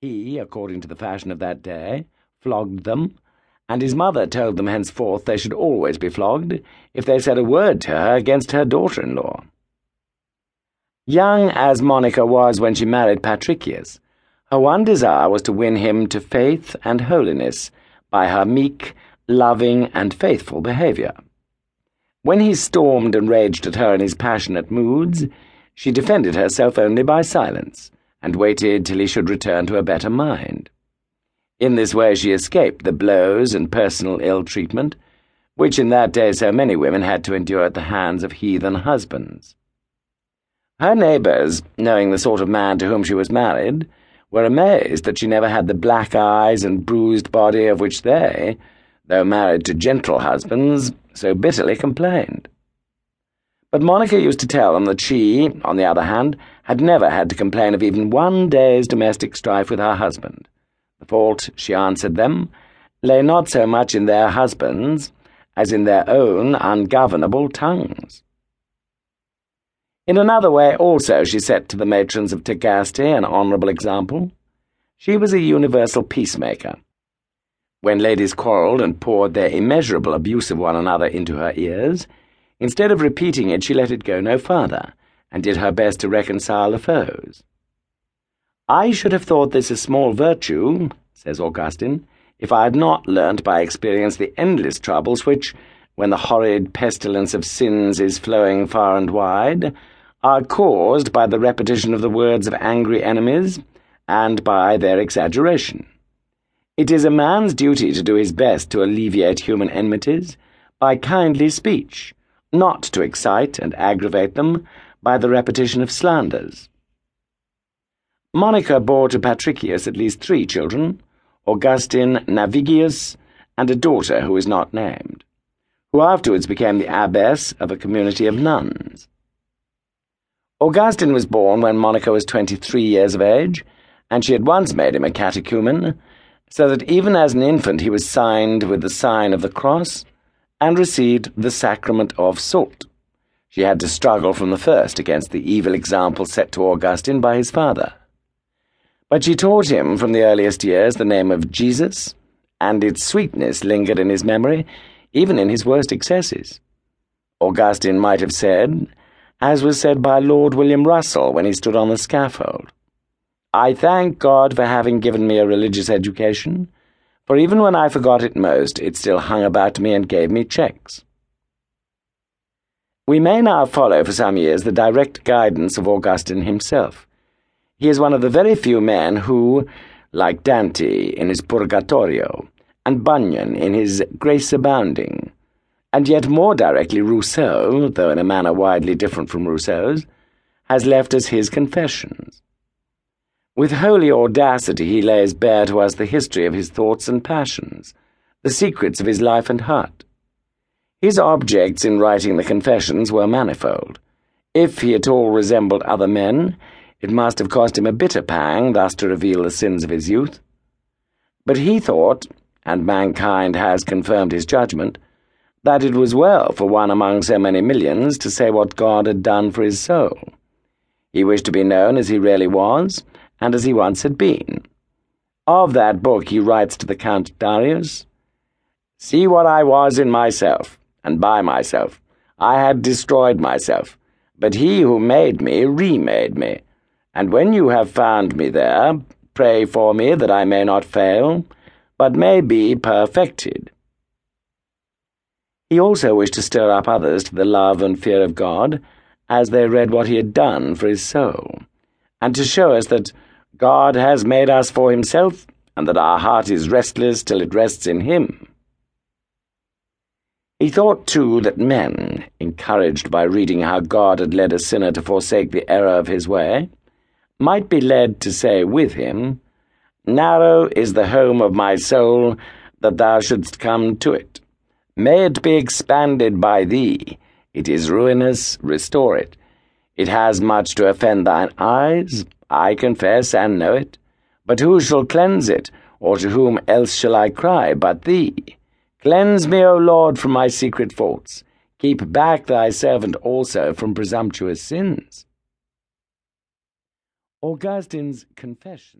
He, according to the fashion of that day, flogged them, and his mother told them henceforth they should always be flogged if they said a word to her against her daughter-in-law. Young as Monica was when she married Patricius, her one desire was to win him to faith and holiness by her meek, loving, and faithful behavior. When he stormed and raged at her in his passionate moods, she defended herself only by silence, and waited till he should return to a better mind. In this way she escaped the blows and personal ill treatment, which in that day so many women had to endure at the hands of heathen husbands. Her neighbours, knowing the sort of man to whom she was married, were amazed that she never had the black eyes and bruised body of which they, though married to gentle husbands, so bitterly complained. But Monica used to tell them that she, on the other hand, had never had to complain of even one day's domestic strife with her husband. The fault, she answered them, lay not so much in their husbands as in their own ungovernable tongues. In another way also she set to the matrons of Tagaste an honourable example. She was a universal peacemaker. When ladies quarrelled and poured their immeasurable abuse of one another into her ears, instead of repeating it she let it go no farther, and did her best to reconcile the foes. I should have thought this a small virtue, says Augustine, if I had not learnt by experience the endless troubles which, when the horrid pestilence of sins is flowing far and wide, are caused by the repetition of the words of angry enemies and by their exaggeration. It is a man's duty to do his best to alleviate human enmities by kindly speech, not to excite and aggravate them by the repetition of slanders. Monica bore to Patricius at least three children, Augustine Navigius, and a daughter who is not named, who afterwards became the abbess of a community of nuns. Augustine was born when Monica was twenty-three years of age, and she had once made him a catechumen, so that even as an infant he was signed with the sign of the cross and received the sacrament of salt. She had to struggle from the first against the evil example set to Augustine by his father. But she taught him from the earliest years the name of Jesus, and its sweetness lingered in his memory, even in his worst excesses. Augustine might have said, as was said by Lord William Russell when he stood on the scaffold. I thank God for having given me a religious education, for even when I forgot it most, it still hung about me and gave me checks. We may now follow for some years the direct guidance of Augustine himself. He is one of the very few men who, like Dante in his Purgatorio, and Bunyan in his Grace Abounding, and yet more directly Rousseau, though in a manner widely different from Rousseau's, has left us his confessions. With holy audacity he lays bare to us the history of his thoughts and passions, the secrets of his life and heart. His objects in writing the confessions were manifold. If he at all resembled other men, it must have cost him a bitter pang thus to reveal the sins of his youth. But he thought, and mankind has confirmed his judgment, that it was well for one among so many millions to say what God had done for his soul. He wished to be known as he really was, and as he once had been. Of that book he writes to the Count Darius, See what I was in myself, and by myself. I had destroyed myself, but he who made me remade me. And when you have found me there, pray for me that I may not fail, but may be perfected. He also wished to stir up others to the love and fear of God as they read what he had done for his soul, and to show us that God has made us for himself, and that our heart is restless till it rests in him. He thought, too, that men, encouraged by reading how God had led a sinner to forsake the error of his way, might be led to say with him, Narrow is the home of my soul, that thou shouldst come to it. May it be expanded by thee. It is ruinous, restore it. It has much to offend thine eyes, I confess and know it. But who shall cleanse it, or to whom else shall I cry but thee? Cleanse me, O Lord, from my secret faults. Keep back thy servant also from presumptuous sins. Augustine's Confession